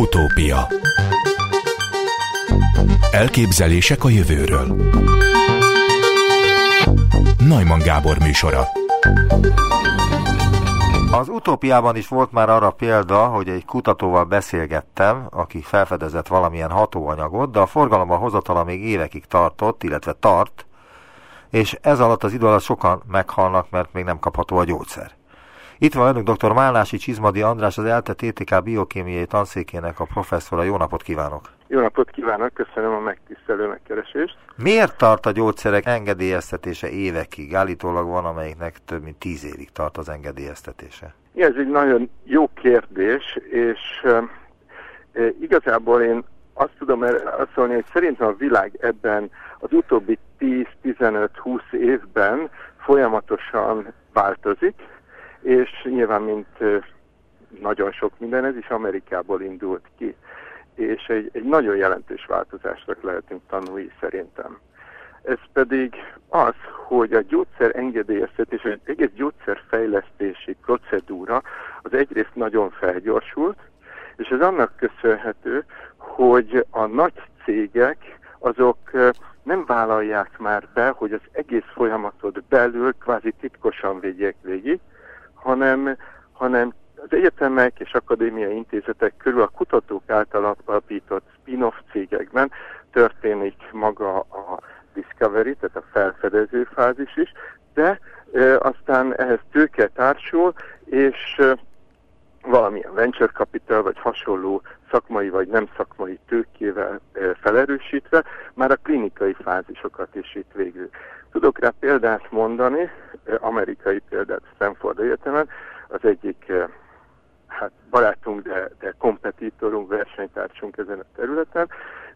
Utópia. Elképzelések a jövőről. Najman Gábor műsora. Az utópiában is volt már arra példa, hogy egy kutatóval beszélgettem, aki felfedezett valamilyen hatóanyagot, de a forgalomba hozatala még évekig tartott, illetve tart, és ez alatt az idő alatt sokan meghalnak, mert még nem kapható a gyógyszer. Itt van önök dr. Málási Csizmadi András, az ELTE TTK biokémiai tanszékének a professzora. Jó napot kívánok! Jó napot kívánok, köszönöm a megtisztelő megkeresést. Miért tart a gyógyszerek engedélyeztetése évekig? Állítólag van, amelyiknek több mint tíz évig tart az engedélyeztetése. Ez egy nagyon jó kérdés, és e, igazából én azt tudom azt mondani, hogy szerintem a világ ebben az utóbbi 10-15-20 évben folyamatosan változik, és nyilván, mint nagyon sok minden, ez is Amerikából indult ki, és egy, egy nagyon jelentős változásnak lehetünk tanulni szerintem. Ez pedig az, hogy a gyógyszer engedélyeztetés, egy egész gyógyszerfejlesztési procedúra az egyrészt nagyon felgyorsult, és ez annak köszönhető, hogy a nagy cégek azok nem vállalják már be, hogy az egész folyamatot belül kvázi titkosan vigyék végig, hanem, hanem az egyetemek és akadémiai intézetek körül a kutatók által alapított spin-off cégekben történik maga a discovery, tehát a felfedező fázis is, de e, aztán ehhez tőke társul, és e, valamilyen venture capital vagy hasonló szakmai vagy nem szakmai tőkével e, felerősítve már a klinikai fázisokat is itt végül. Tudok rá példát mondani, amerikai példát Stanford Egyetemen, az egyik hát barátunk, de, de kompetitorunk, versenytársunk ezen a területen.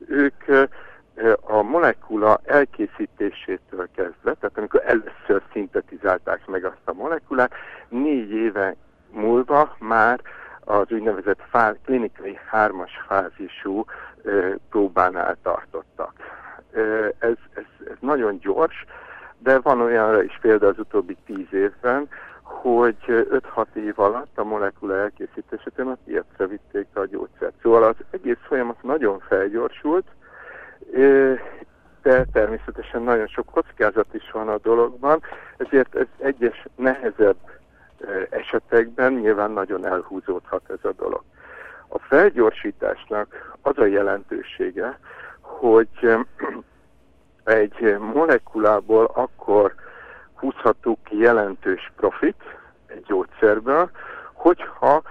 Ők a molekula elkészítésétől kezdve, tehát amikor először szintetizálták meg azt a molekulát, négy éve múlva már az úgynevezett fá, klinikai hármas fázisú próbánál tartottak. Ez, ez, ez nagyon gyors, de van olyanra is példa az utóbbi tíz évben, hogy 5-6 év alatt a molekula elkészítésétől a piacra vitték a gyógyszert. Szóval az egész folyamat nagyon felgyorsult, de természetesen nagyon sok kockázat is van a dologban, ezért ez egyes nehezebb esetekben nyilván nagyon elhúzódhat ez a dolog. A felgyorsításnak az a jelentősége, hogy egy molekulából akkor húzhatunk ki jelentős profit egy gyógyszerből, hogyha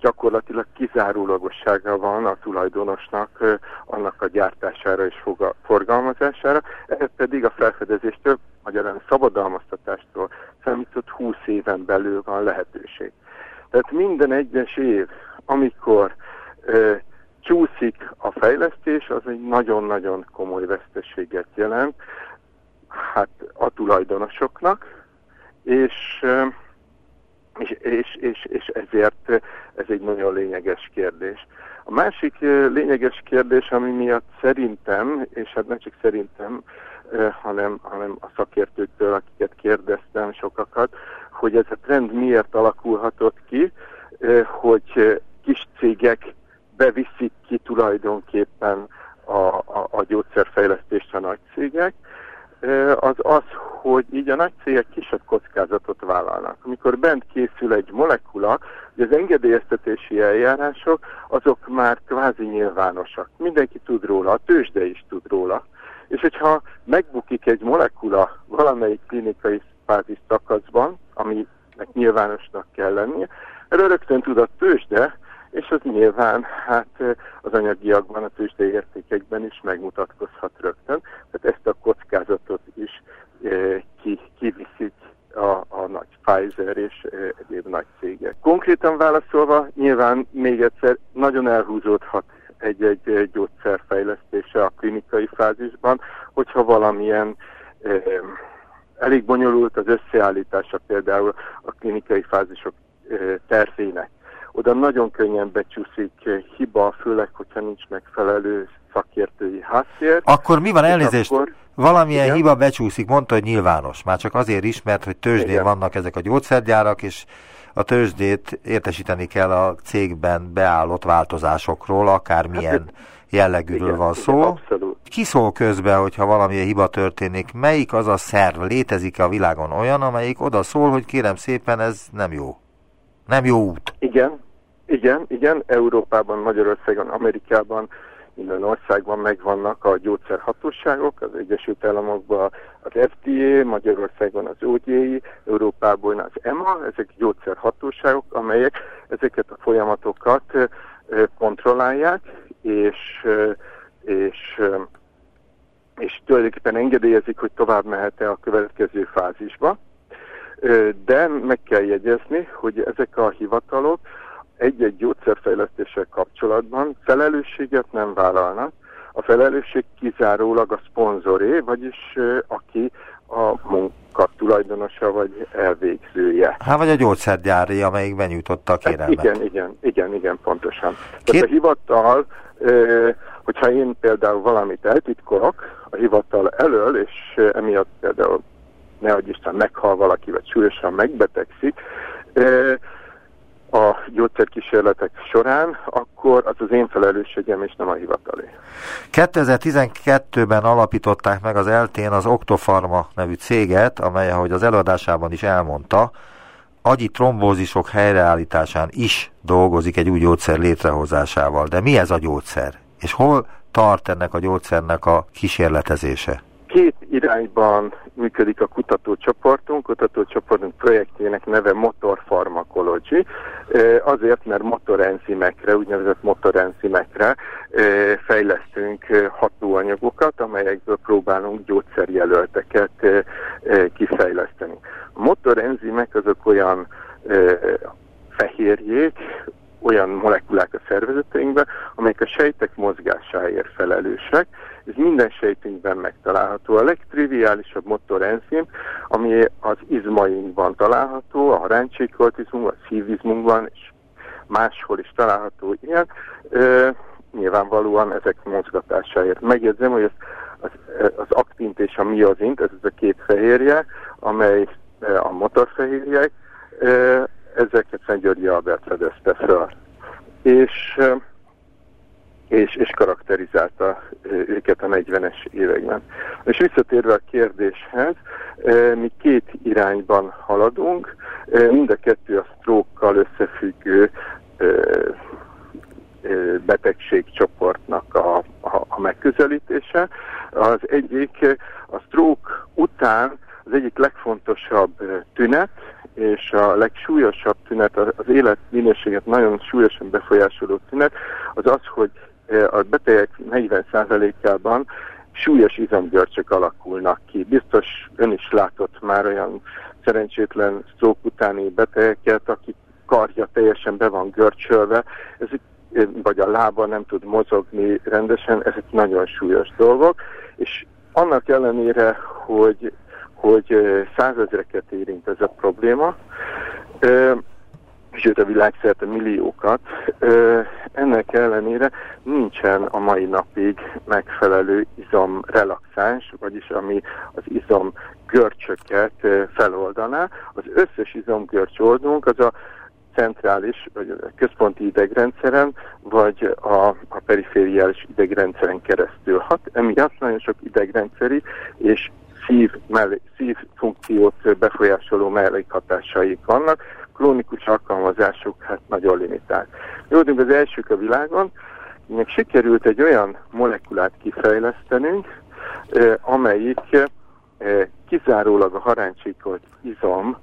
gyakorlatilag kizárólagossága van a tulajdonosnak annak a gyártására és forgalmazására, ez pedig a felfedezéstől, magyarán szabadalmaztatástól számított 20 éven belül van lehetőség. Tehát minden egyes év, amikor ö, csúszik a fejlesztés, az egy nagyon-nagyon komoly veszteséget jelent hát a tulajdonosoknak, és, és, és, és, és ezért ez egy nagyon lényeges kérdés. A másik lényeges kérdés, ami miatt szerintem, és hát nem csak szerintem, hanem, hanem a szakértőktől, akiket kérdeztem sokakat, hogy ez a trend miért alakulhatott ki, hogy kis cégek beviszik ki tulajdonképpen a, a, a gyógyszerfejlesztést a nagy cégek, az az, hogy így a nagy cégek kisebb kockázatot vállalnak. Amikor bent készül egy molekula, az engedélyeztetési eljárások, azok már kvázi nyilvánosak. Mindenki tud róla, a tőzsde is tud róla. És hogyha megbukik egy molekula valamelyik klinikai fázis szakaszban, aminek nyilvánosnak kell lennie, erről rögtön tud a tőzsde, és az nyilván hát az anyagiakban, a tőzsdei értékekben is megmutatkozhat rögtön. Tehát ezt a kockázatot is ki, kiviszik a, a nagy Pfizer és egyéb nagy cégek. Konkrétan válaszolva, nyilván még egyszer nagyon elhúzódhat egy-egy gyógyszer fejlesztése a klinikai fázisban, hogyha valamilyen elég bonyolult az összeállítása például a klinikai fázisok e, tervének oda nagyon könnyen becsúszik hiba, főleg, hogyha nincs megfelelő szakértői háttér. Akkor mi van elnézést? Akkor... Valamilyen Igen? hiba becsúszik, mondta, hogy nyilvános. Már csak azért is, mert hogy tőzsdén Igen. vannak ezek a gyógyszergyárak, és a tőzsdét értesíteni kell a cégben beállott változásokról, akármilyen hát, jellegűről igen, van szó. Igen, abszolút. Ki szól közben, hogyha valamilyen hiba történik? Melyik az a szerv? Létezik-e a világon olyan, amelyik oda szól, hogy kérem szépen, ez nem jó? Nem jó út. Igen, igen, igen. Európában, Magyarországon, Amerikában, minden országban megvannak a gyógyszerhatóságok, az Egyesült Államokban az FDA, Magyarországon az OGI, Európában az EMA, ezek gyógyszerhatóságok, amelyek ezeket a folyamatokat kontrollálják, és, és, és tulajdonképpen engedélyezik, hogy tovább mehet-e a következő fázisba. De meg kell jegyezni, hogy ezek a hivatalok egy-egy gyógyszerfejlesztéssel kapcsolatban felelősséget nem vállalnak. A felelősség kizárólag a szponzoré, vagyis aki a munka tulajdonosa vagy elvégzője. Hát vagy a gyógyszergyári, amelyik benyújtotta a kérelmet. Hát igen, igen, igen, igen, pontosan. Két... Tehát a hivatal, hogyha én például valamit eltitkolok a hivatal elől, és emiatt például ne Isten meghal valaki, vagy súlyosan megbetegszik, a gyógyszerkísérletek során, akkor az az én felelősségem, és nem a hivatalé. 2012-ben alapították meg az eltén az Octofarma nevű céget, amely, ahogy az előadásában is elmondta, agyi trombózisok helyreállításán is dolgozik egy új gyógyszer létrehozásával. De mi ez a gyógyszer? És hol tart ennek a gyógyszernek a kísérletezése? Két irányban működik a kutatócsoportunk. Kutatócsoportunk projektjének neve Motor Pharmacology. Azért, mert motorenzimekre, úgynevezett motorenzimekre fejlesztünk hatóanyagokat, amelyekből próbálunk gyógyszerjelölteket kifejleszteni. A motorenzimek azok olyan fehérjék, olyan molekulák a szervezeteinkben, amelyek a sejtek mozgásáért felelősek, ez minden sejtünkben megtalálható. A legtriviálisabb motorenzim, ami az izmainkban található, a haránycsékoltizmunkban, a szívizmunkban, és máshol is található ilyen, ö, nyilvánvalóan ezek mozgatásáért. Megjegyzem, hogy az, az, az aktint és a miozint, ez az a két fehérje, amely a motorfehérjek, ezeket Szent Györgyi Albert fedezte föl. És és, és karakterizálta őket a 40-es években. És visszatérve a kérdéshez, mi két irányban haladunk, mind a kettő a sztrókkal összefüggő betegségcsoportnak a, a, a megközelítése. Az egyik, a stroke után az egyik legfontosabb tünet, és a legsúlyosabb tünet, az életminőséget nagyon súlyosan befolyásoló tünet, az az, hogy a betegek 40%-ában súlyos izomgörcsök alakulnak ki. Biztos ön is látott már olyan szerencsétlen stroke utáni betegeket, akik karja teljesen be van görcsölve, ez, vagy a lába nem tud mozogni rendesen, ezek nagyon súlyos dolgok, és annak ellenére, hogy, hogy százezreket érint ez a probléma, sőt a világszerte milliókat. Ennek ellenére nincsen a mai napig megfelelő izomrelaxáns, vagyis ami az izom görcsöket feloldaná. Az összes izomgörcs oldunk az a centrális, vagy a központi idegrendszeren, vagy a, a perifériális idegrendszeren keresztül hat. Emiatt nagyon sok idegrendszeri és szív, mellé, szív funkciót befolyásoló mellékhatásaik vannak, klónikus alkalmazásuk hát nagyon limitált. Mi voltunk az elsők a világon, még sikerült egy olyan molekulát kifejlesztenünk, amelyik kizárólag a haráncsíkolt izom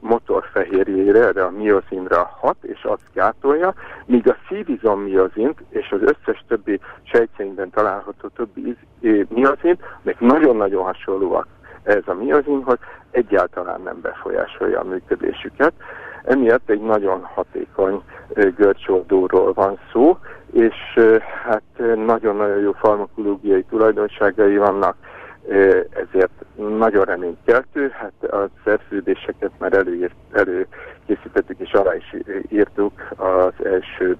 motorfehérjére, erre a miozinra hat, és azt gátolja, míg a szívizom miozint és az összes többi sejtjeinkben található többi miozint, még nagyon-nagyon hasonlóak ez a miozinhoz, egyáltalán nem befolyásolja a működésüket. Emiatt egy nagyon hatékony görcsoldóról van szó, és hát nagyon-nagyon jó farmakológiai tulajdonságai vannak, ezért nagyon reménykeltő. Hát a szerződéseket már előírt, előkészítettük és alá is írtuk az első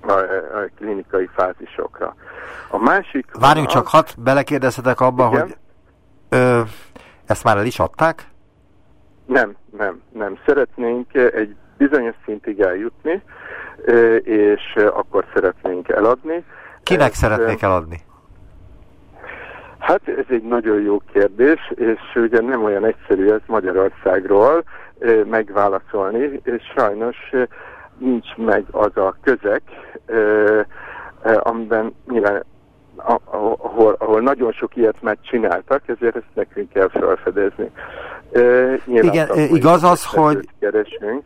a, a klinikai fázisokra. A másik... Várjunk csak, hat belekérdezhetek abba, igen? hogy Ö, ezt már el is adták? Nem, nem, nem. Szeretnénk egy bizonyos szintig eljutni, és akkor szeretnénk eladni. Kinek Ez, szeretnék eladni? Hát ez egy nagyon jó kérdés, és ugye nem olyan egyszerű ez Magyarországról megválaszolni, és sajnos nincs meg az a közeg, amiben nyilván ahol, ahol nagyon sok ilyet megcsináltak, ezért ezt nekünk kell felfedezni. Igen, igaz az, hogy,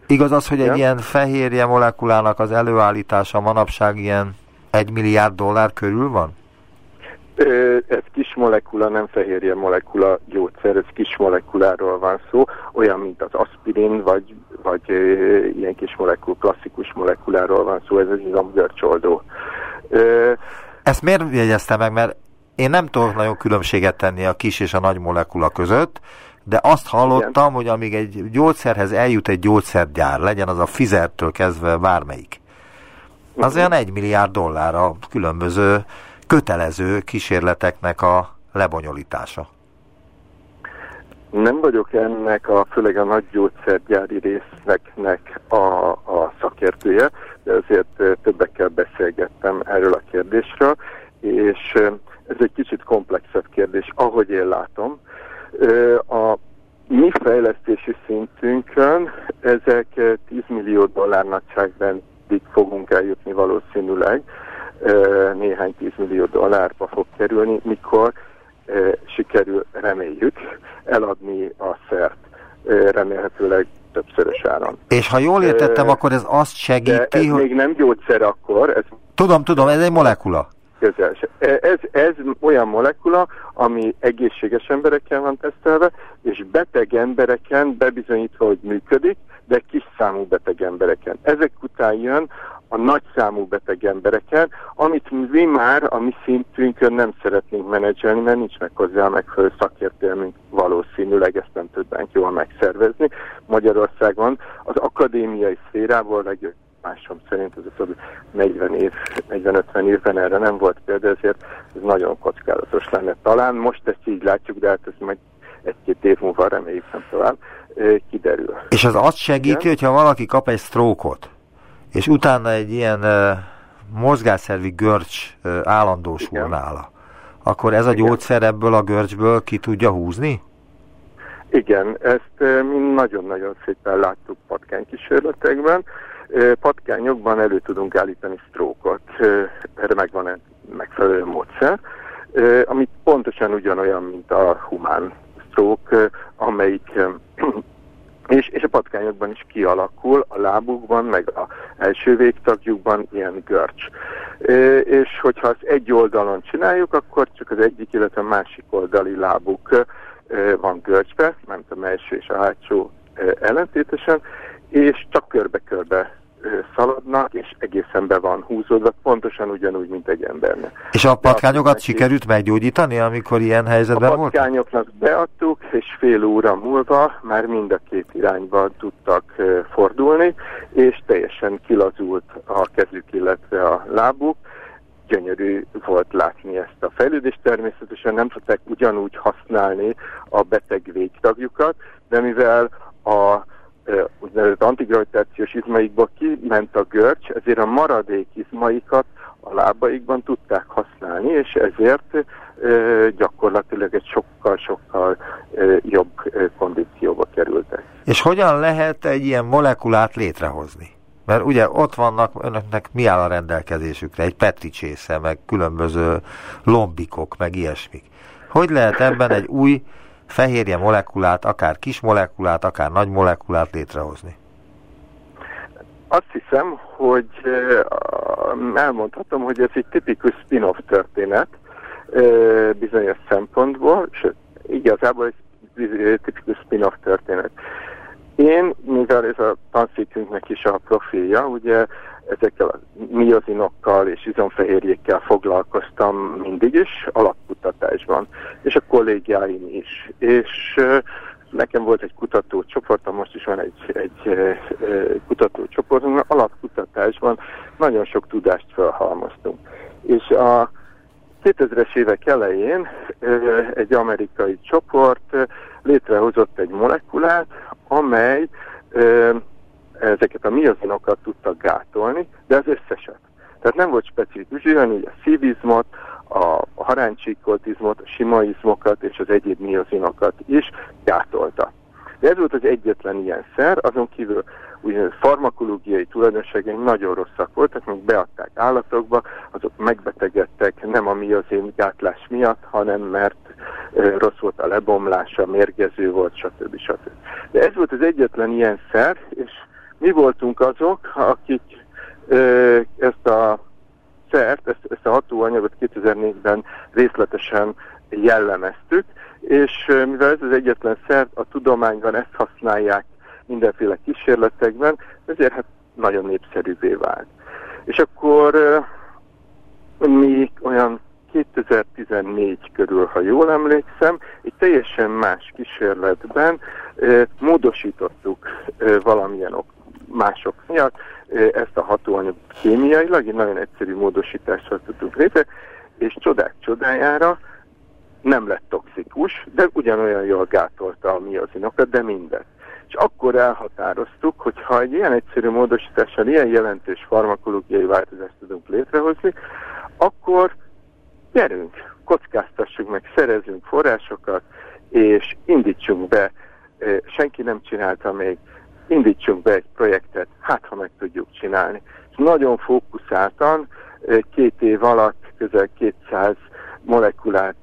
igaz az, hogy ja? egy ilyen fehérje molekulának az előállítása manapság ilyen egy milliárd dollár körül van? Ez kis molekula, nem fehérje molekula gyógyszer, ez kis molekuláról van szó, olyan, mint az aspirin, vagy, vagy ilyen kis molekul, klasszikus molekuláról van szó, ez az izomgörcsoldó. Ezt miért jegyezte meg? Mert én nem tudok nagyon különbséget tenni a kis és a nagy molekula között, de azt hallottam, Igen. hogy amíg egy gyógyszerhez eljut egy gyógyszergyár, legyen az a Fizertől kezdve bármelyik, az olyan egy milliárd dollár a különböző kötelező kísérleteknek a lebonyolítása. Nem vagyok ennek a, főleg a nagy gyógyszergyári résznek a, a szakértője, de azért többekkel beszélgettem erről a kérdésről, és ez egy kicsit komplexebb kérdés, ahogy én látom. A mi fejlesztési szintünkön ezek 10 millió dollár nagyságrendig fogunk eljutni valószínűleg, néhány 10 millió dollárba fog kerülni, mikor sikerül, reméljük, eladni a szert remélhetőleg többszörös áron. És ha jól értettem, e, akkor ez azt segíti, ez hogy... még nem gyógyszer akkor. Ez tudom, tudom, ez egy molekula. Közel ez, ez olyan molekula, ami egészséges embereken van tesztelve, és beteg embereken bebizonyítva, hogy működik, de kis számú beteg embereken. Ezek után jön a nagyszámú beteg embereken, amit mi már a mi szintünkön nem szeretnénk menedzselni, mert nincs meg hozzá megfelelő szakértelmünk valószínűleg, ezt nem tudnánk jól megszervezni. Magyarországon az akadémiai szférából legjobb másom szerint az utóbbi 40 év, 40-50 évben erre nem volt példa, ezért ez nagyon kockázatos lenne. Talán most ezt így látjuk, de hát ez majd egy-két év múlva reméljük nem tovább kiderül. És az azt segíti, Igen? hogyha valaki kap egy sztrókot, és utána egy ilyen mozgásszervi görcs állandósul Igen. nála, akkor ez a Igen. gyógyszer ebből a görcsből ki tudja húzni? Igen, ezt mi nagyon-nagyon szépen láttuk patkánykísérletekben. Patkányokban elő tudunk állítani sztrókot, erre megvan egy megfelelő módszer, amit pontosan ugyanolyan, mint a humán sztrók, amelyik és, és a patkányokban is kialakul, a lábukban, meg a első végtagjukban ilyen görcs. E, és hogyha azt egy oldalon csináljuk, akkor csak az egyik, illetve a másik oldali lábuk e, van görcsbe, nem a első és a hátsó e, ellentétesen, és csak körbe-körbe szaladnak, és egészen be van húzódva, pontosan ugyanúgy, mint egy embernek. És a patkányokat neki... sikerült meggyógyítani, amikor ilyen helyzetben volt? A patkányoknak volt? beadtuk, és fél óra múlva már mind a két irányba tudtak fordulni, és teljesen kilazult a kezük, illetve a lábuk. Gyönyörű volt látni ezt a fejlődést, természetesen nem tudták ugyanúgy használni a beteg végtagjukat, de mivel a úgynevezett antigravitációs izmaikból kiment a görcs, ezért a maradék izmaikat a lábaikban tudták használni, és ezért gyakorlatilag egy sokkal-sokkal jobb kondícióba kerültek. És hogyan lehet egy ilyen molekulát létrehozni? Mert ugye ott vannak, önöknek mi áll a rendelkezésükre? Egy petricsésze, meg különböző lombikok, meg ilyesmik. Hogy lehet ebben egy új fehérje molekulát, akár kis molekulát, akár nagy molekulát létrehozni? Azt hiszem, hogy elmondhatom, hogy ez egy tipikus spin-off történet bizonyos szempontból, sőt, igazából egy tipikus spin-off történet. Én, mivel ez a tanszékünknek is a profilja, ugye ezekkel a miozinokkal és izomfehérjékkel foglalkoztam mindig is, alapkutatásban, és a kollégiáim is. És nekem volt egy kutatócsoportom, most is van egy, egy kutatócsoportunk, alapkutatásban nagyon sok tudást felhalmoztunk. És a 2000-es évek elején egy amerikai csoport létrehozott egy molekulát, amely ezeket a miozinokat tudta gátolni, de az összeset. Tehát nem volt specifikus, ugyanúgy a szívizmot, a haráncsíkoltizmot, a simaizmokat és az egyéb miozinokat is gátolta. De ez volt az egyetlen ilyen szer, azon kívül úgynevezett farmakológiai tulajdonságai nagyon rosszak voltak, még beadták állatokba, azok megbetegedtek nem a miozin gátlás miatt, hanem mert e, rossz volt a lebomlása, mérgező volt, stb. stb. De ez volt az egyetlen ilyen szer, és mi voltunk azok, akik ezt a szert, ezt, ezt a hatóanyagot 2004-ben részletesen jellemeztük, és mivel ez az egyetlen szer, a tudományban ezt használják mindenféle kísérletekben, ezért hát nagyon népszerűvé vált. És akkor mi olyan 2014 körül, ha jól emlékszem, egy teljesen más kísérletben módosítottuk valamilyen ok, mások miatt ezt a hatóanyagot kémiailag, egy nagyon egyszerű módosítással tudtuk létre, és csodák csodájára nem lett toxikus, de ugyanolyan jól gátolta a miozinokat, de mindet. És akkor elhatároztuk, hogy ha egy ilyen egyszerű módosítással ilyen jelentős farmakológiai változást tudunk létrehozni, akkor gyerünk, kockáztassuk meg, szerezünk forrásokat, és indítsunk be, senki nem csinálta még, indítsunk be egy projektet, hát ha meg tudjuk csinálni. És nagyon fókuszáltan, két év alatt közel 200 molekulát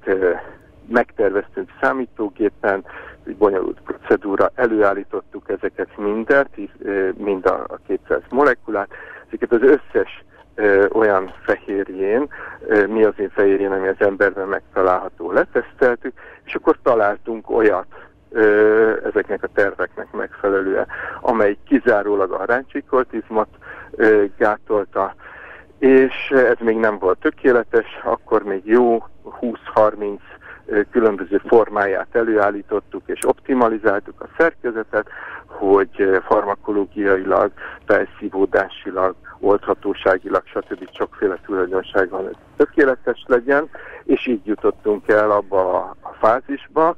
megterveztünk számítógépen, egy bonyolult procedúra, előállítottuk ezeket mindet, mind a 200 molekulát, ezeket az összes olyan fehérjén, mi az én fehérjén, ami az emberben megtalálható, leteszteltük, és akkor találtunk olyat, ezeknek a terveknek megfelelően, amely kizárólag a ráncsikoltizmot gátolta, és ez még nem volt tökéletes, akkor még jó 20-30 különböző formáját előállítottuk és optimalizáltuk a szerkezetet, hogy farmakológiailag, felszívódásilag, oldhatóságilag, stb. sokféle tulajdonságban tökéletes legyen, és így jutottunk el abba a fázisba,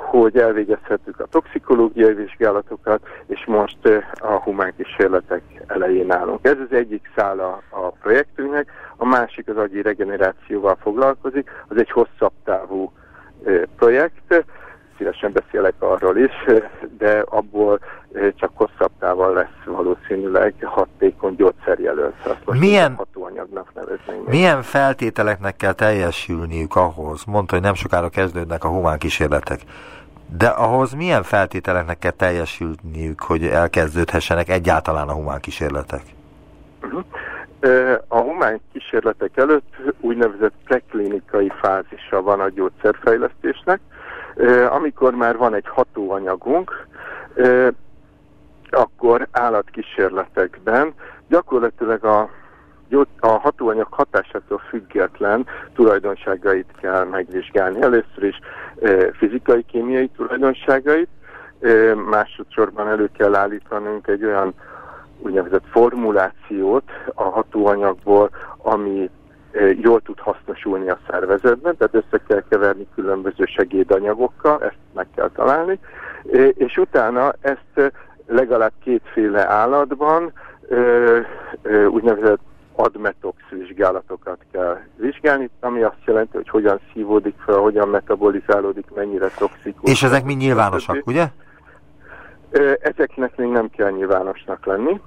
hogy elvégezhetjük a toxikológiai vizsgálatokat, és most a humán kísérletek elején állunk. Ez az egyik szála a projektünknek, a másik az agyi regenerációval foglalkozik, az egy hosszabb távú projekt, szívesen beszélek arról is, de abból csak hosszabb távon lesz valószínűleg hatékony gyógyszerjelölt. milyen, hatóanyagnak. Milyen feltételeknek kell teljesülniük ahhoz? Mondta, hogy nem sokára kezdődnek a humán kísérletek. De ahhoz milyen feltételeknek kell teljesülniük, hogy elkezdődhessenek egyáltalán a humán kísérletek? Uh-huh. A humán kísérletek előtt úgynevezett preklinikai fázisa van a gyógyszerfejlesztésnek, amikor már van egy hatóanyagunk, akkor állatkísérletekben gyakorlatilag a, a hatóanyag hatásától független tulajdonságait kell megvizsgálni. Először is fizikai, kémiai tulajdonságait, másodszorban elő kell állítanunk egy olyan úgynevezett formulációt a hatóanyagból, ami jól tud hasznosulni a szervezetben, tehát össze kell keverni különböző segédanyagokkal, ezt meg kell találni, és utána ezt legalább kétféle állatban úgynevezett admetox vizsgálatokat kell vizsgálni, ami azt jelenti, hogy hogyan szívódik fel, hogyan metabolizálódik, mennyire toxikus. És ezek mind nyilvánosak, ugye? Ezeknek még nem kell nyilvánosnak lenni.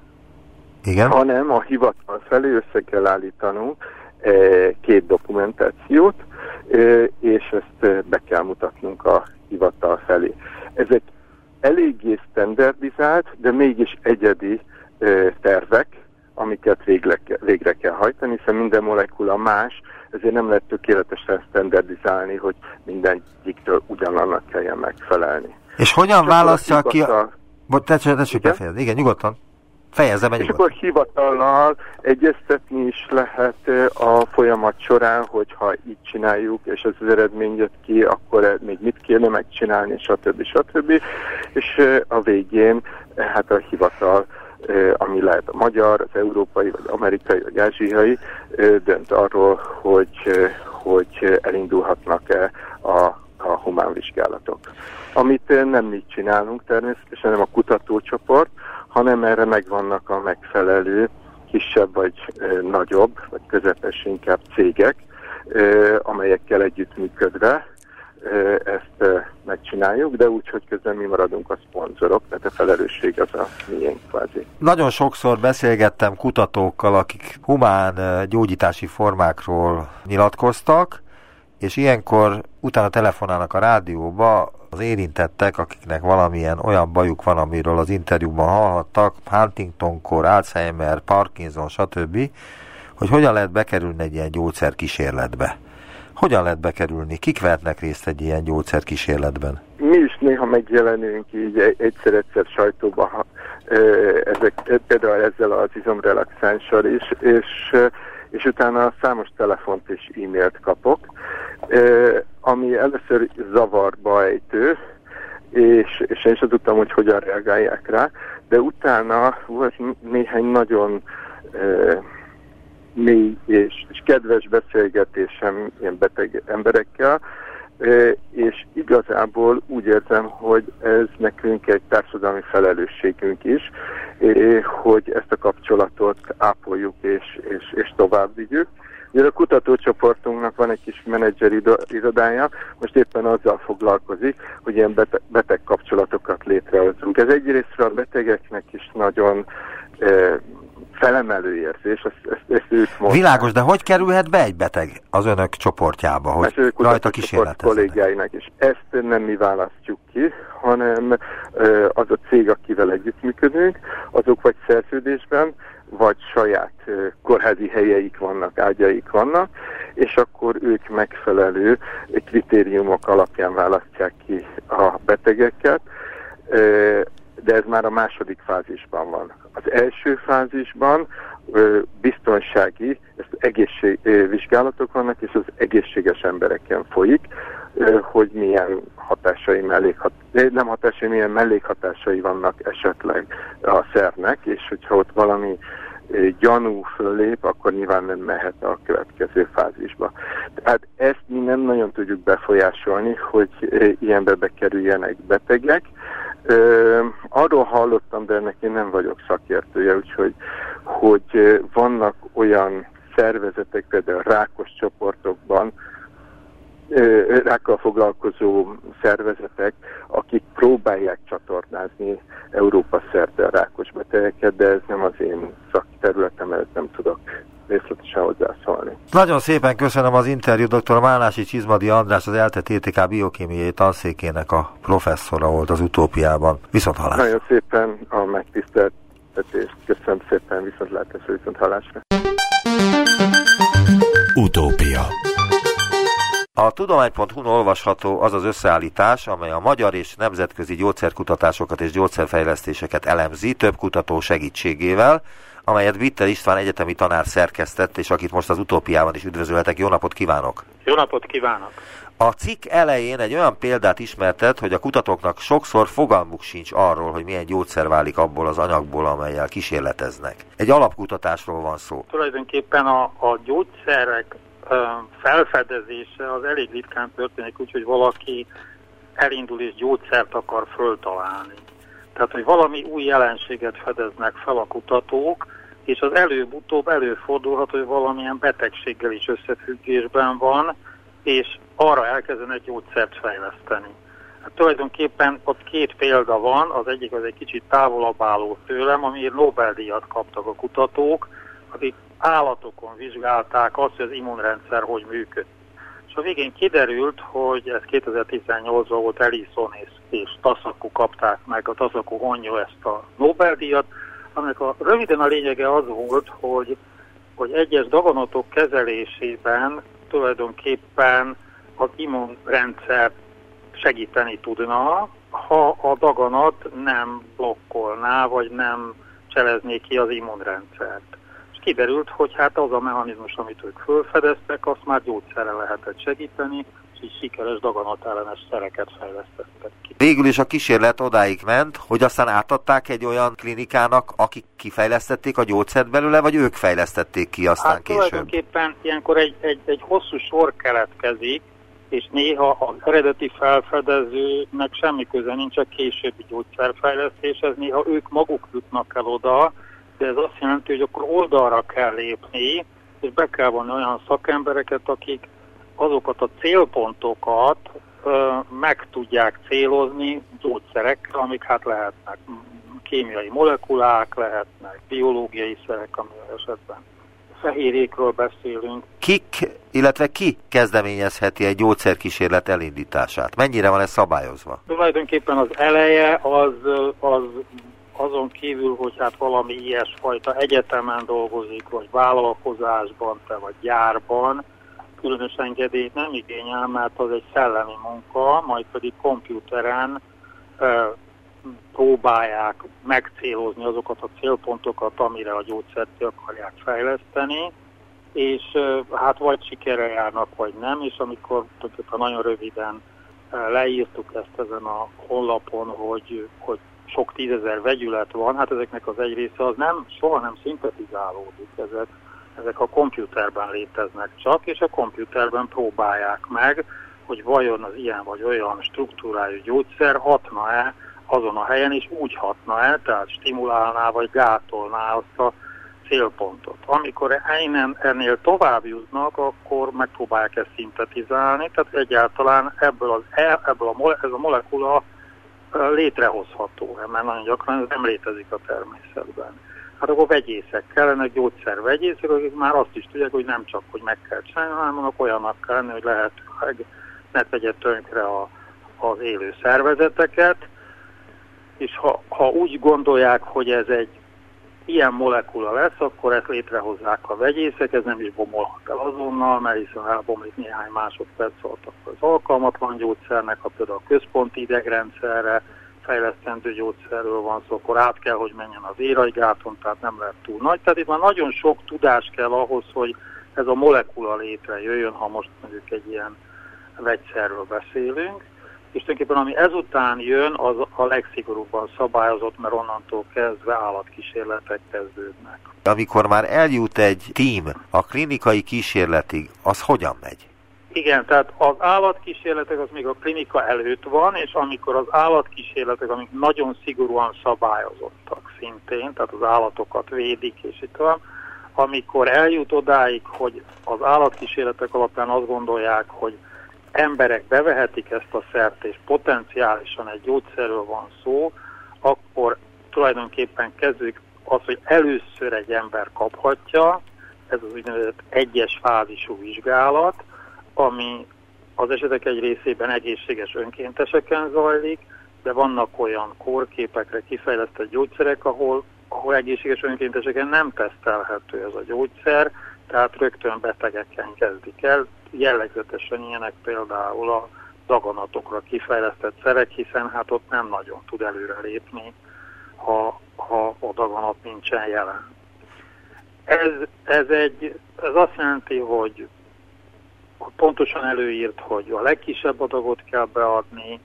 Igen. Hanem a hivatal felé össze kell állítanunk két dokumentációt, és ezt be kell mutatnunk a hivatal felé. Ezek eléggé standardizált, de mégis egyedi tervek, amiket végre, végre kell hajtani, hiszen minden molekula más, ezért nem lehet tökéletesen standardizálni, hogy mindegyiktől ugyanannak kelljen megfelelni. És hogyan választja ki a... Bocs, tessék, tessék befejezni. Igen, nyugodtan. Fejezze be És akkor hivatallal egyeztetni is lehet a folyamat során, hogyha így csináljuk, és ez az eredmény jött ki, akkor még mit kéne megcsinálni, stb. stb. És a végén hát a hivatal ami lehet a magyar, az európai, vagy amerikai, vagy ázsiai, dönt arról, hogy hogy elindulhatnak-e a, a humán vizsgálatok. Amit nem mi csinálunk természetesen, nem a kutatócsoport, hanem erre megvannak a megfelelő kisebb vagy nagyobb, vagy közepes inkább cégek, amelyekkel együttműködve ezt megcsináljuk, de úgy, hogy közben mi maradunk a szponzorok, tehát a felelősség az a miénk kvázi. Nagyon sokszor beszélgettem kutatókkal, akik humán gyógyítási formákról nyilatkoztak, és ilyenkor utána telefonálnak a rádióba az érintettek, akiknek valamilyen olyan bajuk van, amiről az interjúban hallhattak, Huntington-kor, Alzheimer, Parkinson, stb., hogy hogyan lehet bekerülni egy ilyen gyógyszerkísérletbe. Hogyan lehet bekerülni? Kik vehetnek részt egy ilyen gyógyszerkísérletben? Mi is néha megjelenünk így egyszer-egyszer sajtóba, ezek, például ezzel az izomrelaxánssal is, és, és utána számos telefont és e-mailt kapok, ami először zavarba ejtő, és, és én sem tudtam, hogy hogyan reagálják rá, de utána volt néhány nagyon mély és, és kedves beszélgetésem ilyen beteg emberekkel, és igazából úgy érzem, hogy ez nekünk egy társadalmi felelősségünk is, hogy ezt a kapcsolatot ápoljuk és, és, és tovább vigyük. Ugye a kutatócsoportunknak van egy kis menedzser irodája, most éppen azzal foglalkozik, hogy ilyen beteg, beteg kapcsolatokat létrehozunk. Ez egyrészt a betegeknek is nagyon felemelő érzés, ezt, ezt, ezt ők mondták. Világos, de hogy kerülhet be egy beteg az önök csoportjába, hogy Mert rajta kísérleteznek? kollégáinak is. Ezt nem mi választjuk ki, hanem az a cég, akivel együttműködünk, azok vagy szerződésben, vagy saját kórházi helyeik vannak, ágyaik vannak, és akkor ők megfelelő kritériumok alapján választják ki a betegeket de ez már a második fázisban van. Az első fázisban ö, biztonsági egészség, ö, vizsgálatok vannak, és az egészséges embereken folyik, ö, hogy milyen hatásai mellékhat, nem hatásai, milyen mellékhatásai vannak esetleg a szervnek, és hogyha ott valami gyanú föllép, akkor nyilván nem mehet a következő fázisba. Tehát ezt mi nem nagyon tudjuk befolyásolni, hogy ilyenbe bekerüljenek betegek, Ö, arról hallottam, de ennek én nem vagyok szakértője, úgyhogy hogy vannak olyan szervezetek, például rákos csoportokban, ö, rákkal foglalkozó szervezetek, akik próbálják csatornázni Európa szerte a rákos betegeket, de ez nem az én szakterületem, ezt nem tudok részletesen hozzászólni. Nagyon szépen köszönöm az interjú, dr. Málási Csizmadi András, az ELTE TTK biokémiai tanszékének a professzora volt az utópiában. Viszont hallás. Nagyon szépen a megtiszteltetést. Köszönöm szépen, viszont látásra, viszont hallásra. Utópia a tudomány.hu olvasható az az összeállítás, amely a magyar és nemzetközi gyógyszerkutatásokat és gyógyszerfejlesztéseket elemzi több kutató segítségével, amelyet Vitter István egyetemi tanár szerkesztett, és akit most az utópiában is üdvözölhetek. Jó napot kívánok! Jó napot kívánok! A cikk elején egy olyan példát ismertet, hogy a kutatóknak sokszor fogalmuk sincs arról, hogy milyen gyógyszer válik abból az anyagból, amelyel kísérleteznek. Egy alapkutatásról van szó. Tulajdonképpen a, a gyógyszerek ö, felfedezése az elég ritkán történik, úgyhogy valaki elindul és gyógyszert akar föltalálni. Tehát, hogy valami új jelenséget fedeznek fel a kutatók, és az előbb-utóbb előfordulhat, hogy valamilyen betegséggel is összefüggésben van, és arra elkezdenek gyógyszert fejleszteni. Hát tulajdonképpen ott két példa van, az egyik az egy kicsit távolabb álló tőlem, amiért Nobel-díjat kaptak a kutatók, akik állatokon vizsgálták azt, hogy az immunrendszer hogy működik. És a végén kiderült, hogy ez 2018-ban volt Ellison és, és Tassaku kapták meg, a Tassaku Honyo ezt a Nobel-díjat, aminek a, röviden a lényege az volt, hogy, hogy egyes daganatok kezelésében tulajdonképpen az immunrendszert segíteni tudna, ha a daganat nem blokkolná, vagy nem cselezné ki az immunrendszert kiderült, hogy hát az a mechanizmus, amit ők felfedeztek, azt már gyógyszerrel lehetett segíteni, és sikeres daganatálenes szereket fejlesztettek ki. Végül is a kísérlet odáig ment, hogy aztán átadták egy olyan klinikának, akik kifejlesztették a gyógyszert belőle, vagy ők fejlesztették ki aztán hát, később? tulajdonképpen ilyenkor egy, egy, egy hosszú sor keletkezik, és néha az eredeti felfedezőnek semmi köze nincs a későbbi gyógyszerfejlesztéshez, néha ők maguk jutnak el oda, de ez azt jelenti, hogy akkor oldalra kell lépni, és be kell vonni olyan szakembereket, akik azokat a célpontokat ö, meg tudják célozni gyógyszerekkel, amik hát lehetnek kémiai molekulák, lehetnek biológiai szerek, ami esetben fehérékről beszélünk. Kik, illetve ki kezdeményezheti egy gyógyszerkísérlet elindítását? Mennyire van ez szabályozva? Tulajdonképpen az eleje az, az azon kívül, hogy hát valami ilyesfajta egyetemen dolgozik, vagy vállalkozásban, te vagy gyárban, különös engedélyt nem igényel, mert az egy szellemi munka, majd pedig komputeren ö, próbálják megcélozni azokat a célpontokat, amire a gyógyszert akarják fejleszteni, és ö, hát vagy sikere járnak, vagy nem, és amikor nagyon röviden leírtuk ezt ezen a honlapon, hogy, hogy sok tízezer vegyület van, hát ezeknek az egy része az nem, soha nem szintetizálódik, ezek, ezek a komputerben léteznek csak, és a komputerben próbálják meg, hogy vajon az ilyen vagy olyan struktúrájú gyógyszer hatna-e azon a helyen, és úgy hatna-e, tehát stimulálná vagy gátolná azt a célpontot. Amikor innen ennél tovább jutnak, akkor megpróbálják ezt szintetizálni, tehát egyáltalán ebből, az, e, ebből a, ez a molekula létrehozható, mert nagyon gyakran ez nem létezik a természetben. Hát akkor vegyészek kellenek, gyógyszervegyészek, akik már azt is tudják, hogy nem csak, hogy meg kell csinálni, hanem annak olyanak kellene, hogy lehetőleg ne tegye tönkre a, az élő szervezeteket, és ha, ha úgy gondolják, hogy ez egy ilyen molekula lesz, akkor ezt létrehozzák a vegyészek, ez nem is bomolhat el azonnal, mert hiszen elbomlik néhány másodperc alatt az alkalmatlan gyógyszernek, ha például a központi idegrendszerre fejlesztendő gyógyszerről van szó, akkor át kell, hogy menjen az érajgáton, tehát nem lehet túl nagy. Tehát itt már nagyon sok tudás kell ahhoz, hogy ez a molekula létrejöjjön, ha most mondjuk egy ilyen vegyszerről beszélünk és tulajdonképpen ami ezután jön, az a legszigorúbban szabályozott, mert onnantól kezdve állatkísérletek kezdődnek. Amikor már eljut egy tím a klinikai kísérletig, az hogyan megy? Igen, tehát az állatkísérletek az még a klinika előtt van, és amikor az állatkísérletek, amik nagyon szigorúan szabályozottak szintén, tehát az állatokat védik, és itt van, amikor eljut odáig, hogy az állatkísérletek alapján azt gondolják, hogy emberek bevehetik ezt a szert, és potenciálisan egy gyógyszerről van szó, akkor tulajdonképpen kezdődik az, hogy először egy ember kaphatja, ez az úgynevezett egyes fázisú vizsgálat, ami az esetek egy részében egészséges önkénteseken zajlik, de vannak olyan kórképekre kifejlesztett gyógyszerek, ahol, ahol egészséges önkénteseken nem tesztelhető ez a gyógyszer, tehát rögtön betegeken kezdik el, jellegzetesen ilyenek például a daganatokra kifejlesztett szerek, hiszen hát ott nem nagyon tud előrelépni, ha, ha a daganat nincsen jelen. Ez, ez, egy, ez azt jelenti, hogy pontosan előírt, hogy a legkisebb adagot kell beadni,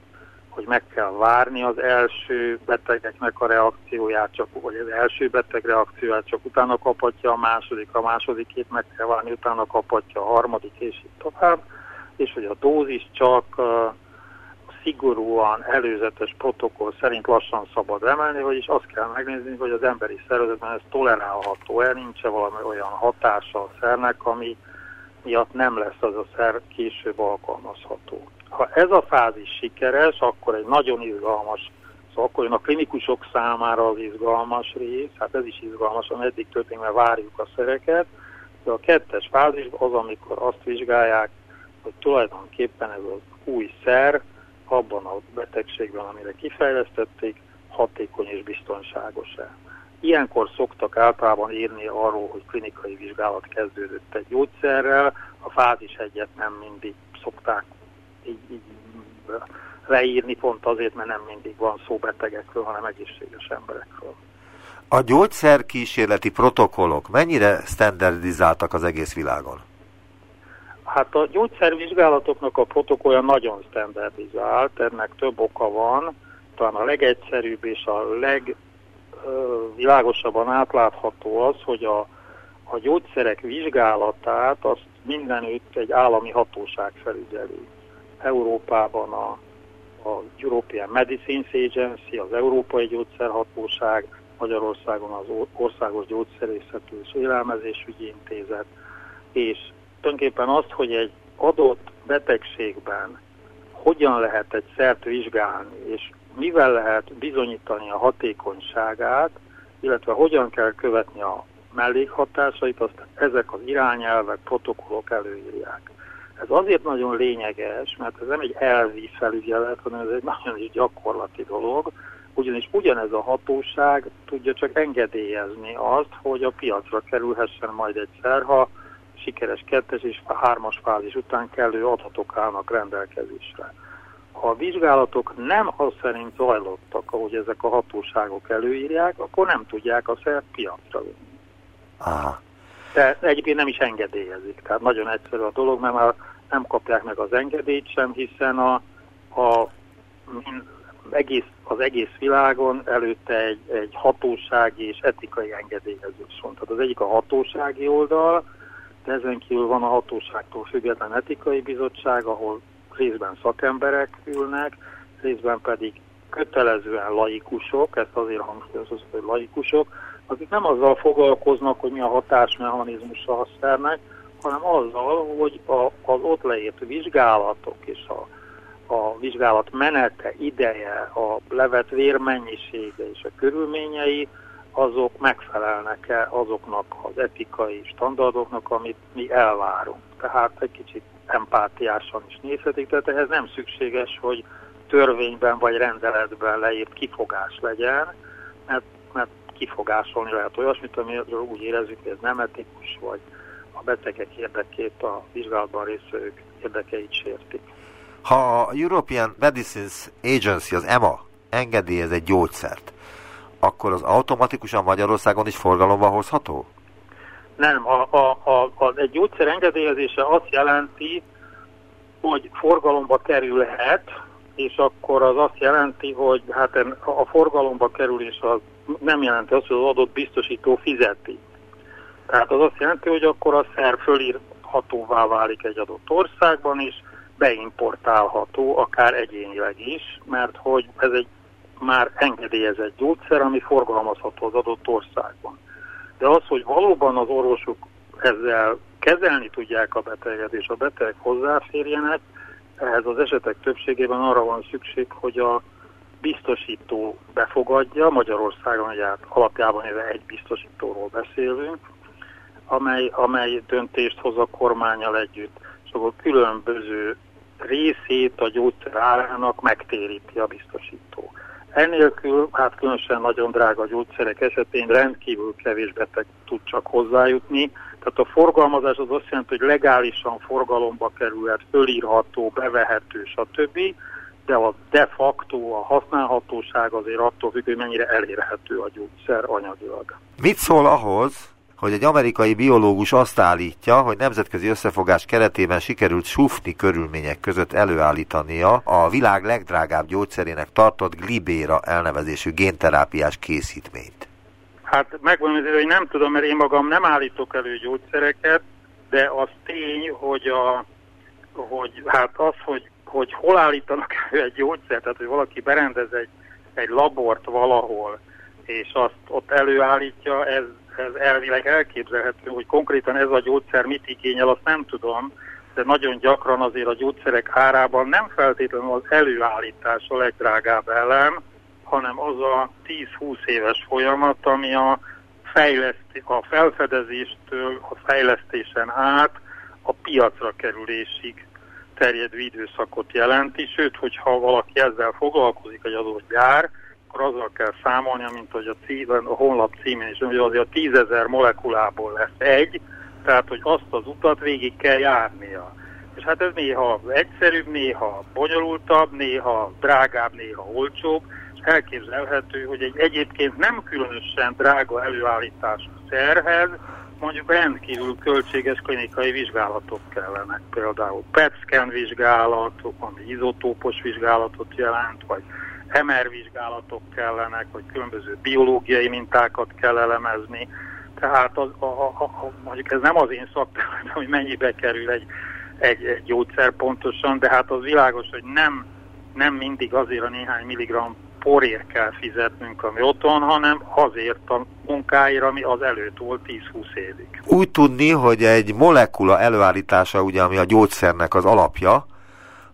hogy meg kell várni az első betegeknek a reakcióját, csak, vagy az első beteg reakcióját, csak utána kaphatja a második, a másodikét meg kell várni, utána kaphatja a harmadik, és így tovább, és hogy a dózis csak uh, szigorúan előzetes protokoll szerint lassan szabad emelni, vagyis azt kell megnézni, hogy az emberi szervezetben ez tolerálható-e, nincs -e valami olyan hatása a szernek, ami miatt nem lesz az a szer később alkalmazható. Ha ez a fázis sikeres, akkor egy nagyon izgalmas, szóval akkor jön a klinikusok számára az izgalmas rész, hát ez is izgalmas, ami eddig történik, mert várjuk a szereket, de a kettes fázis az, amikor azt vizsgálják, hogy tulajdonképpen ez az új szer abban a betegségben, amire kifejlesztették, hatékony és biztonságos-e. Ilyenkor szoktak általában írni arról, hogy klinikai vizsgálat kezdődött egy gyógyszerrel, a fázis egyet nem mindig szokták így, így leírni pont azért, mert nem mindig van szó betegekről, hanem egészséges emberekről. A gyógyszerkísérleti protokollok mennyire standardizáltak az egész világon? Hát a gyógyszervizsgálatoknak a protokollja nagyon standardizált, ennek több oka van. Talán a legegyszerűbb és a legvilágosabban átlátható az, hogy a, a gyógyszerek vizsgálatát azt mindenütt egy állami hatóság felügyeli. Európában a, a European Medicines Agency, az Európai Gyógyszerhatóság, Magyarországon az Országos Gyógyszerészeti és Élelmezésügyi Intézet, és tulajdonképpen azt, hogy egy adott betegségben hogyan lehet egy szert vizsgálni, és mivel lehet bizonyítani a hatékonyságát, illetve hogyan kell követni a mellékhatásait, azt ezek az irányelvek, protokollok előírják. Ez azért nagyon lényeges, mert ez nem egy elvi felügyelet, hanem ez egy nagyon is gyakorlati dolog, ugyanis ugyanez a hatóság tudja csak engedélyezni azt, hogy a piacra kerülhessen majd egyszer, ha sikeres kettes és hármas fázis után kellő adatok állnak rendelkezésre. Ha a vizsgálatok nem az szerint zajlottak, ahogy ezek a hatóságok előírják, akkor nem tudják a szert piacra vinni. Aha. De egyébként nem is engedélyezik. Tehát nagyon egyszerű a dolog, mert már nem kapják meg az engedélyt sem, hiszen a, a egész, az egész világon előtte egy, egy hatósági és etikai engedélyezés van. Tehát az egyik a hatósági oldal, de ezen kívül van a hatóságtól független etikai bizottság, ahol részben szakemberek ülnek, részben pedig kötelezően laikusok, ezt azért hangsúlyozom, hogy laikusok, akik nem azzal foglalkoznak, hogy mi a hatásmechanizmusa a szernek, hanem azzal, hogy a, az ott leírt vizsgálatok és a, a vizsgálat menete, ideje, a levet vérmennyisége és a körülményei, azok megfelelnek-e azoknak az etikai standardoknak, amit mi elvárunk. Tehát egy kicsit empátiásan is nézhetik, tehát ehhez nem szükséges, hogy törvényben vagy rendeletben leírt kifogás legyen, mert, mert kifogásolni lehet olyasmit, amiről úgy érezzük, hogy ez nem etikus, vagy a betegek érdekét, a vizsgálatban résztvevők érdekeit sértik. Ha a European Medicines Agency, az EMA engedélyez egy gyógyszert, akkor az automatikusan Magyarországon is forgalomba hozható? Nem, a, a, a, a, egy gyógyszer engedélyezése azt jelenti, hogy forgalomba kerülhet, és akkor az azt jelenti, hogy hát a forgalomba kerülés az nem jelenti azt, hogy az adott biztosító fizeti. Tehát az azt jelenti, hogy akkor a szer fölírhatóvá válik egy adott országban is, beimportálható, akár egyénileg is, mert hogy ez egy már engedélyezett gyógyszer, ami forgalmazható az adott országban. De az, hogy valóban az orvosok ezzel kezelni tudják a beteget, és a betegek hozzáférjenek, ehhez az esetek többségében arra van szükség, hogy a biztosító befogadja, Magyarországon ugye hát alapjában éve egy biztosítóról beszélünk, amely, amely döntést hoz a kormányal együtt. Szóval különböző részét a gyógyszer árának megtéríti a biztosító. Ennélkül, hát különösen nagyon drága gyógyszerek esetén rendkívül kevés beteg tud csak hozzájutni. Tehát a forgalmazás az azt jelenti, hogy legálisan forgalomba kerülhet, fölírható, bevehető, stb. De a de facto, a használhatóság azért attól függ, hogy mennyire elérhető a gyógyszer anyagilag. Mit szól ahhoz, hogy egy amerikai biológus azt állítja, hogy nemzetközi összefogás keretében sikerült sufni körülmények között előállítania a világ legdrágább gyógyszerének tartott glibéra elnevezésű génterápiás készítményt. Hát megmondom, hogy nem tudom, mert én magam nem állítok elő gyógyszereket, de az tény, hogy, a, hogy hát az, hogy, hogy hol állítanak elő egy gyógyszert, tehát hogy valaki berendez egy, egy labort valahol, és azt ott előállítja, ez ez elvileg elképzelhető, hogy konkrétan ez a gyógyszer mit igényel, azt nem tudom, de nagyon gyakran azért a gyógyszerek árában nem feltétlenül az előállítás a legdrágább elem, hanem az a 10-20 éves folyamat, ami a, fejleszti, a felfedezéstől a fejlesztésen át a piacra kerülésig terjedő időszakot jelenti, sőt, hogyha valaki ezzel foglalkozik, egy adott gyár, akkor azzal kell számolni, mint hogy a, cím, a honlap címén is, hogy azért a tízezer molekulából lesz egy, tehát hogy azt az utat végig kell járnia. És hát ez néha egyszerűbb, néha bonyolultabb, néha drágább, néha olcsóbb, és elképzelhető, hogy egy egyébként nem különösen drága előállítású szerhez mondjuk rendkívül költséges klinikai vizsgálatok kellenek, például PET-scan vizsgálatok, ami izotópos vizsgálatot jelent, vagy MR vizsgálatok kellenek, vagy különböző biológiai mintákat kell elemezni. Tehát az, a, a, a, mondjuk ez nem az én szakterületem, hogy mennyibe kerül egy, egy, egy gyógyszer pontosan, de hát az világos, hogy nem, nem mindig azért a néhány milligram porért kell fizetnünk, ami otthon, hanem azért a munkáért, ami az előtt volt 10-20 évig. Úgy tudni, hogy egy molekula előállítása, ugye, ami a gyógyszernek az alapja,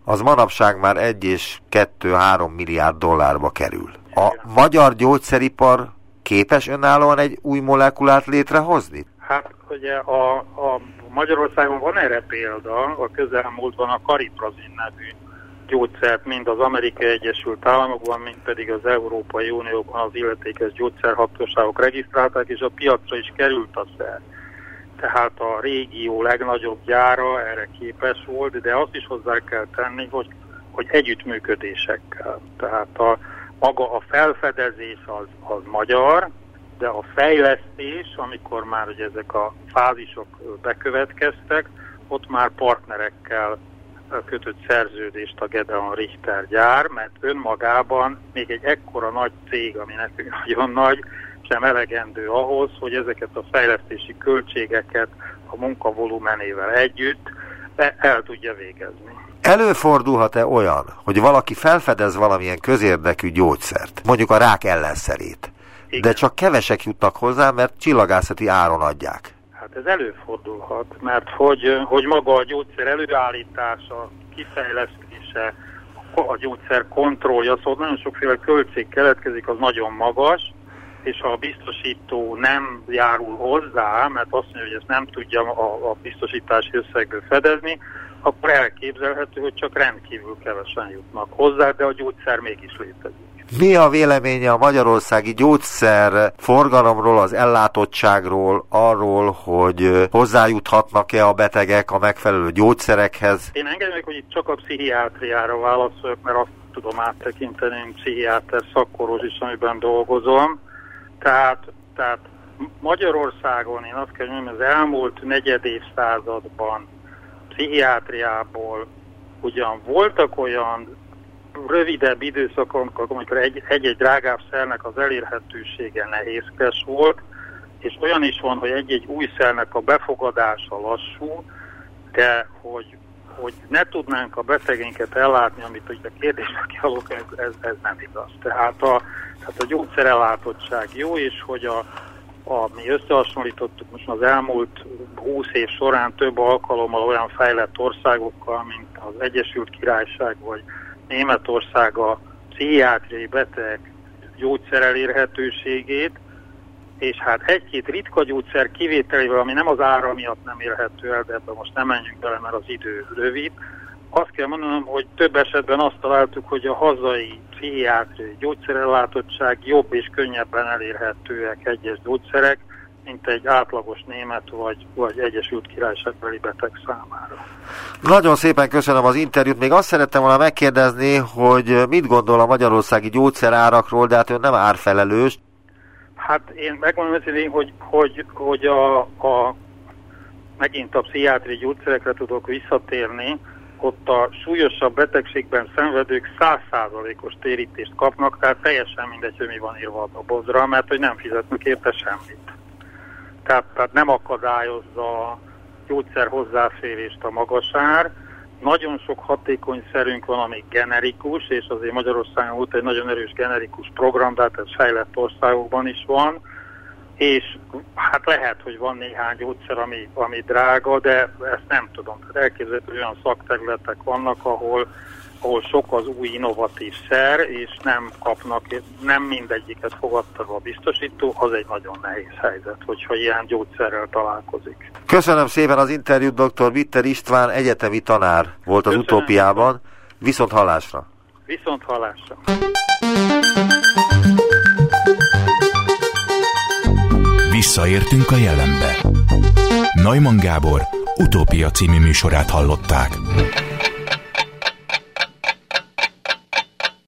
az manapság már 1 és 2-3 milliárd dollárba kerül. A Igen. magyar gyógyszeripar képes önállóan egy új molekulát létrehozni? Hát ugye a, a Magyarországon van erre példa, a közelmúltban a Kariprazin nevű gyógyszert mind az Amerikai Egyesült Államokban, mind pedig az Európai Unióban az illetékes gyógyszerhatóságok regisztrálták, és a piacra is került a szer. Tehát a régió legnagyobb gyára erre képes volt, de azt is hozzá kell tenni, hogy, hogy együttműködésekkel. Tehát a, maga a felfedezés az, az magyar, de a fejlesztés, amikor már hogy ezek a fázisok bekövetkeztek, ott már partnerekkel kötött szerződést a Gedeon Richter gyár, mert önmagában még egy ekkora nagy cég, ami nekünk nagyon nagy, sem elegendő ahhoz, hogy ezeket a fejlesztési költségeket a munkavolumenével együtt el tudja végezni. Előfordulhat-e olyan, hogy valaki felfedez valamilyen közérdekű gyógyszert, mondjuk a rák ellenszerét, Igen. de csak kevesek jutnak hozzá, mert csillagászati áron adják? Ez előfordulhat, mert hogy, hogy maga a gyógyszer előállítása, kifejlesztése, a gyógyszer kontrollja, szóval nagyon sokféle költség keletkezik, az nagyon magas, és ha a biztosító nem járul hozzá, mert azt mondja, hogy ezt nem tudja a, a biztosítási összegből fedezni, akkor elképzelhető, hogy csak rendkívül kevesen jutnak hozzá, de a gyógyszer mégis létezik. Mi a véleménye a magyarországi gyógyszer forgalomról, az ellátottságról, arról, hogy hozzájuthatnak-e a betegek a megfelelő gyógyszerekhez? Én engedjük, hogy itt csak a pszichiátriára válaszoljak, mert azt tudom áttekinteni, mint pszichiáter szakkoros is, amiben dolgozom. Tehát, tehát Magyarországon én azt kell mondani, az elmúlt negyed évszázadban pszichiátriából ugyan voltak olyan rövidebb időszakon, amikor egy-egy drágább szernek az elérhetősége nehézkes volt, és olyan is van, hogy egy-egy új szernek a befogadása lassú, de hogy, hogy ne tudnánk a betegénket ellátni, amit ugye a ez, ez, ez nem igaz. Tehát a, tehát a gyógyszerellátottság jó, és hogy a, a, mi összehasonlítottuk most az elmúlt 20 év során több alkalommal olyan fejlett országokkal, mint az Egyesült Királyság vagy Németország a pszichiátriai beteg gyógyszer elérhetőségét, és hát egy-két ritka gyógyszer kivételével, ami nem az ára miatt nem érhető el, de ebben most nem menjünk bele, mert az idő rövid, azt kell mondanom, hogy több esetben azt találtuk, hogy a hazai pszichiátriai gyógyszerellátottság jobb és könnyebben elérhetőek egyes gyógyszerek, mint egy átlagos német vagy, vagy Egyesült Királyságbeli beteg számára. Nagyon szépen köszönöm az interjút. Még azt szerettem volna megkérdezni, hogy mit gondol a magyarországi gyógyszerárakról, de hát ön nem árfelelős. Hát én megmondom hogy, hogy, hogy, hogy a, a, megint a pszichiátriai gyógyszerekre tudok visszatérni, ott a súlyosabb betegségben szenvedők százszázalékos térítést kapnak, tehát teljesen mindegy, hogy mi van írva a dobozra, mert hogy nem fizetnek érte semmit tehát, tehát nem akadályozza a gyógyszer hozzáférést a magas ár. Nagyon sok hatékony szerünk van, ami generikus, és azért Magyarországon volt egy nagyon erős generikus program, de hát ez fejlett országokban is van, és hát lehet, hogy van néhány gyógyszer, ami, ami drága, de ezt nem tudom. Tehát elképzelhető, olyan szakterületek vannak, ahol ahol sok az új innovatív szer, és nem kapnak, nem mindegyiket fogadta a biztosító, az egy nagyon nehéz helyzet, hogyha ilyen gyógyszerrel találkozik. Köszönöm szépen az interjút, dr. Vitter István, egyetemi tanár volt az Köszönöm. utópiában. Viszont hallásra! Viszont hallásra! Visszaértünk a jelenbe. Neumann Gábor utópia című műsorát hallották.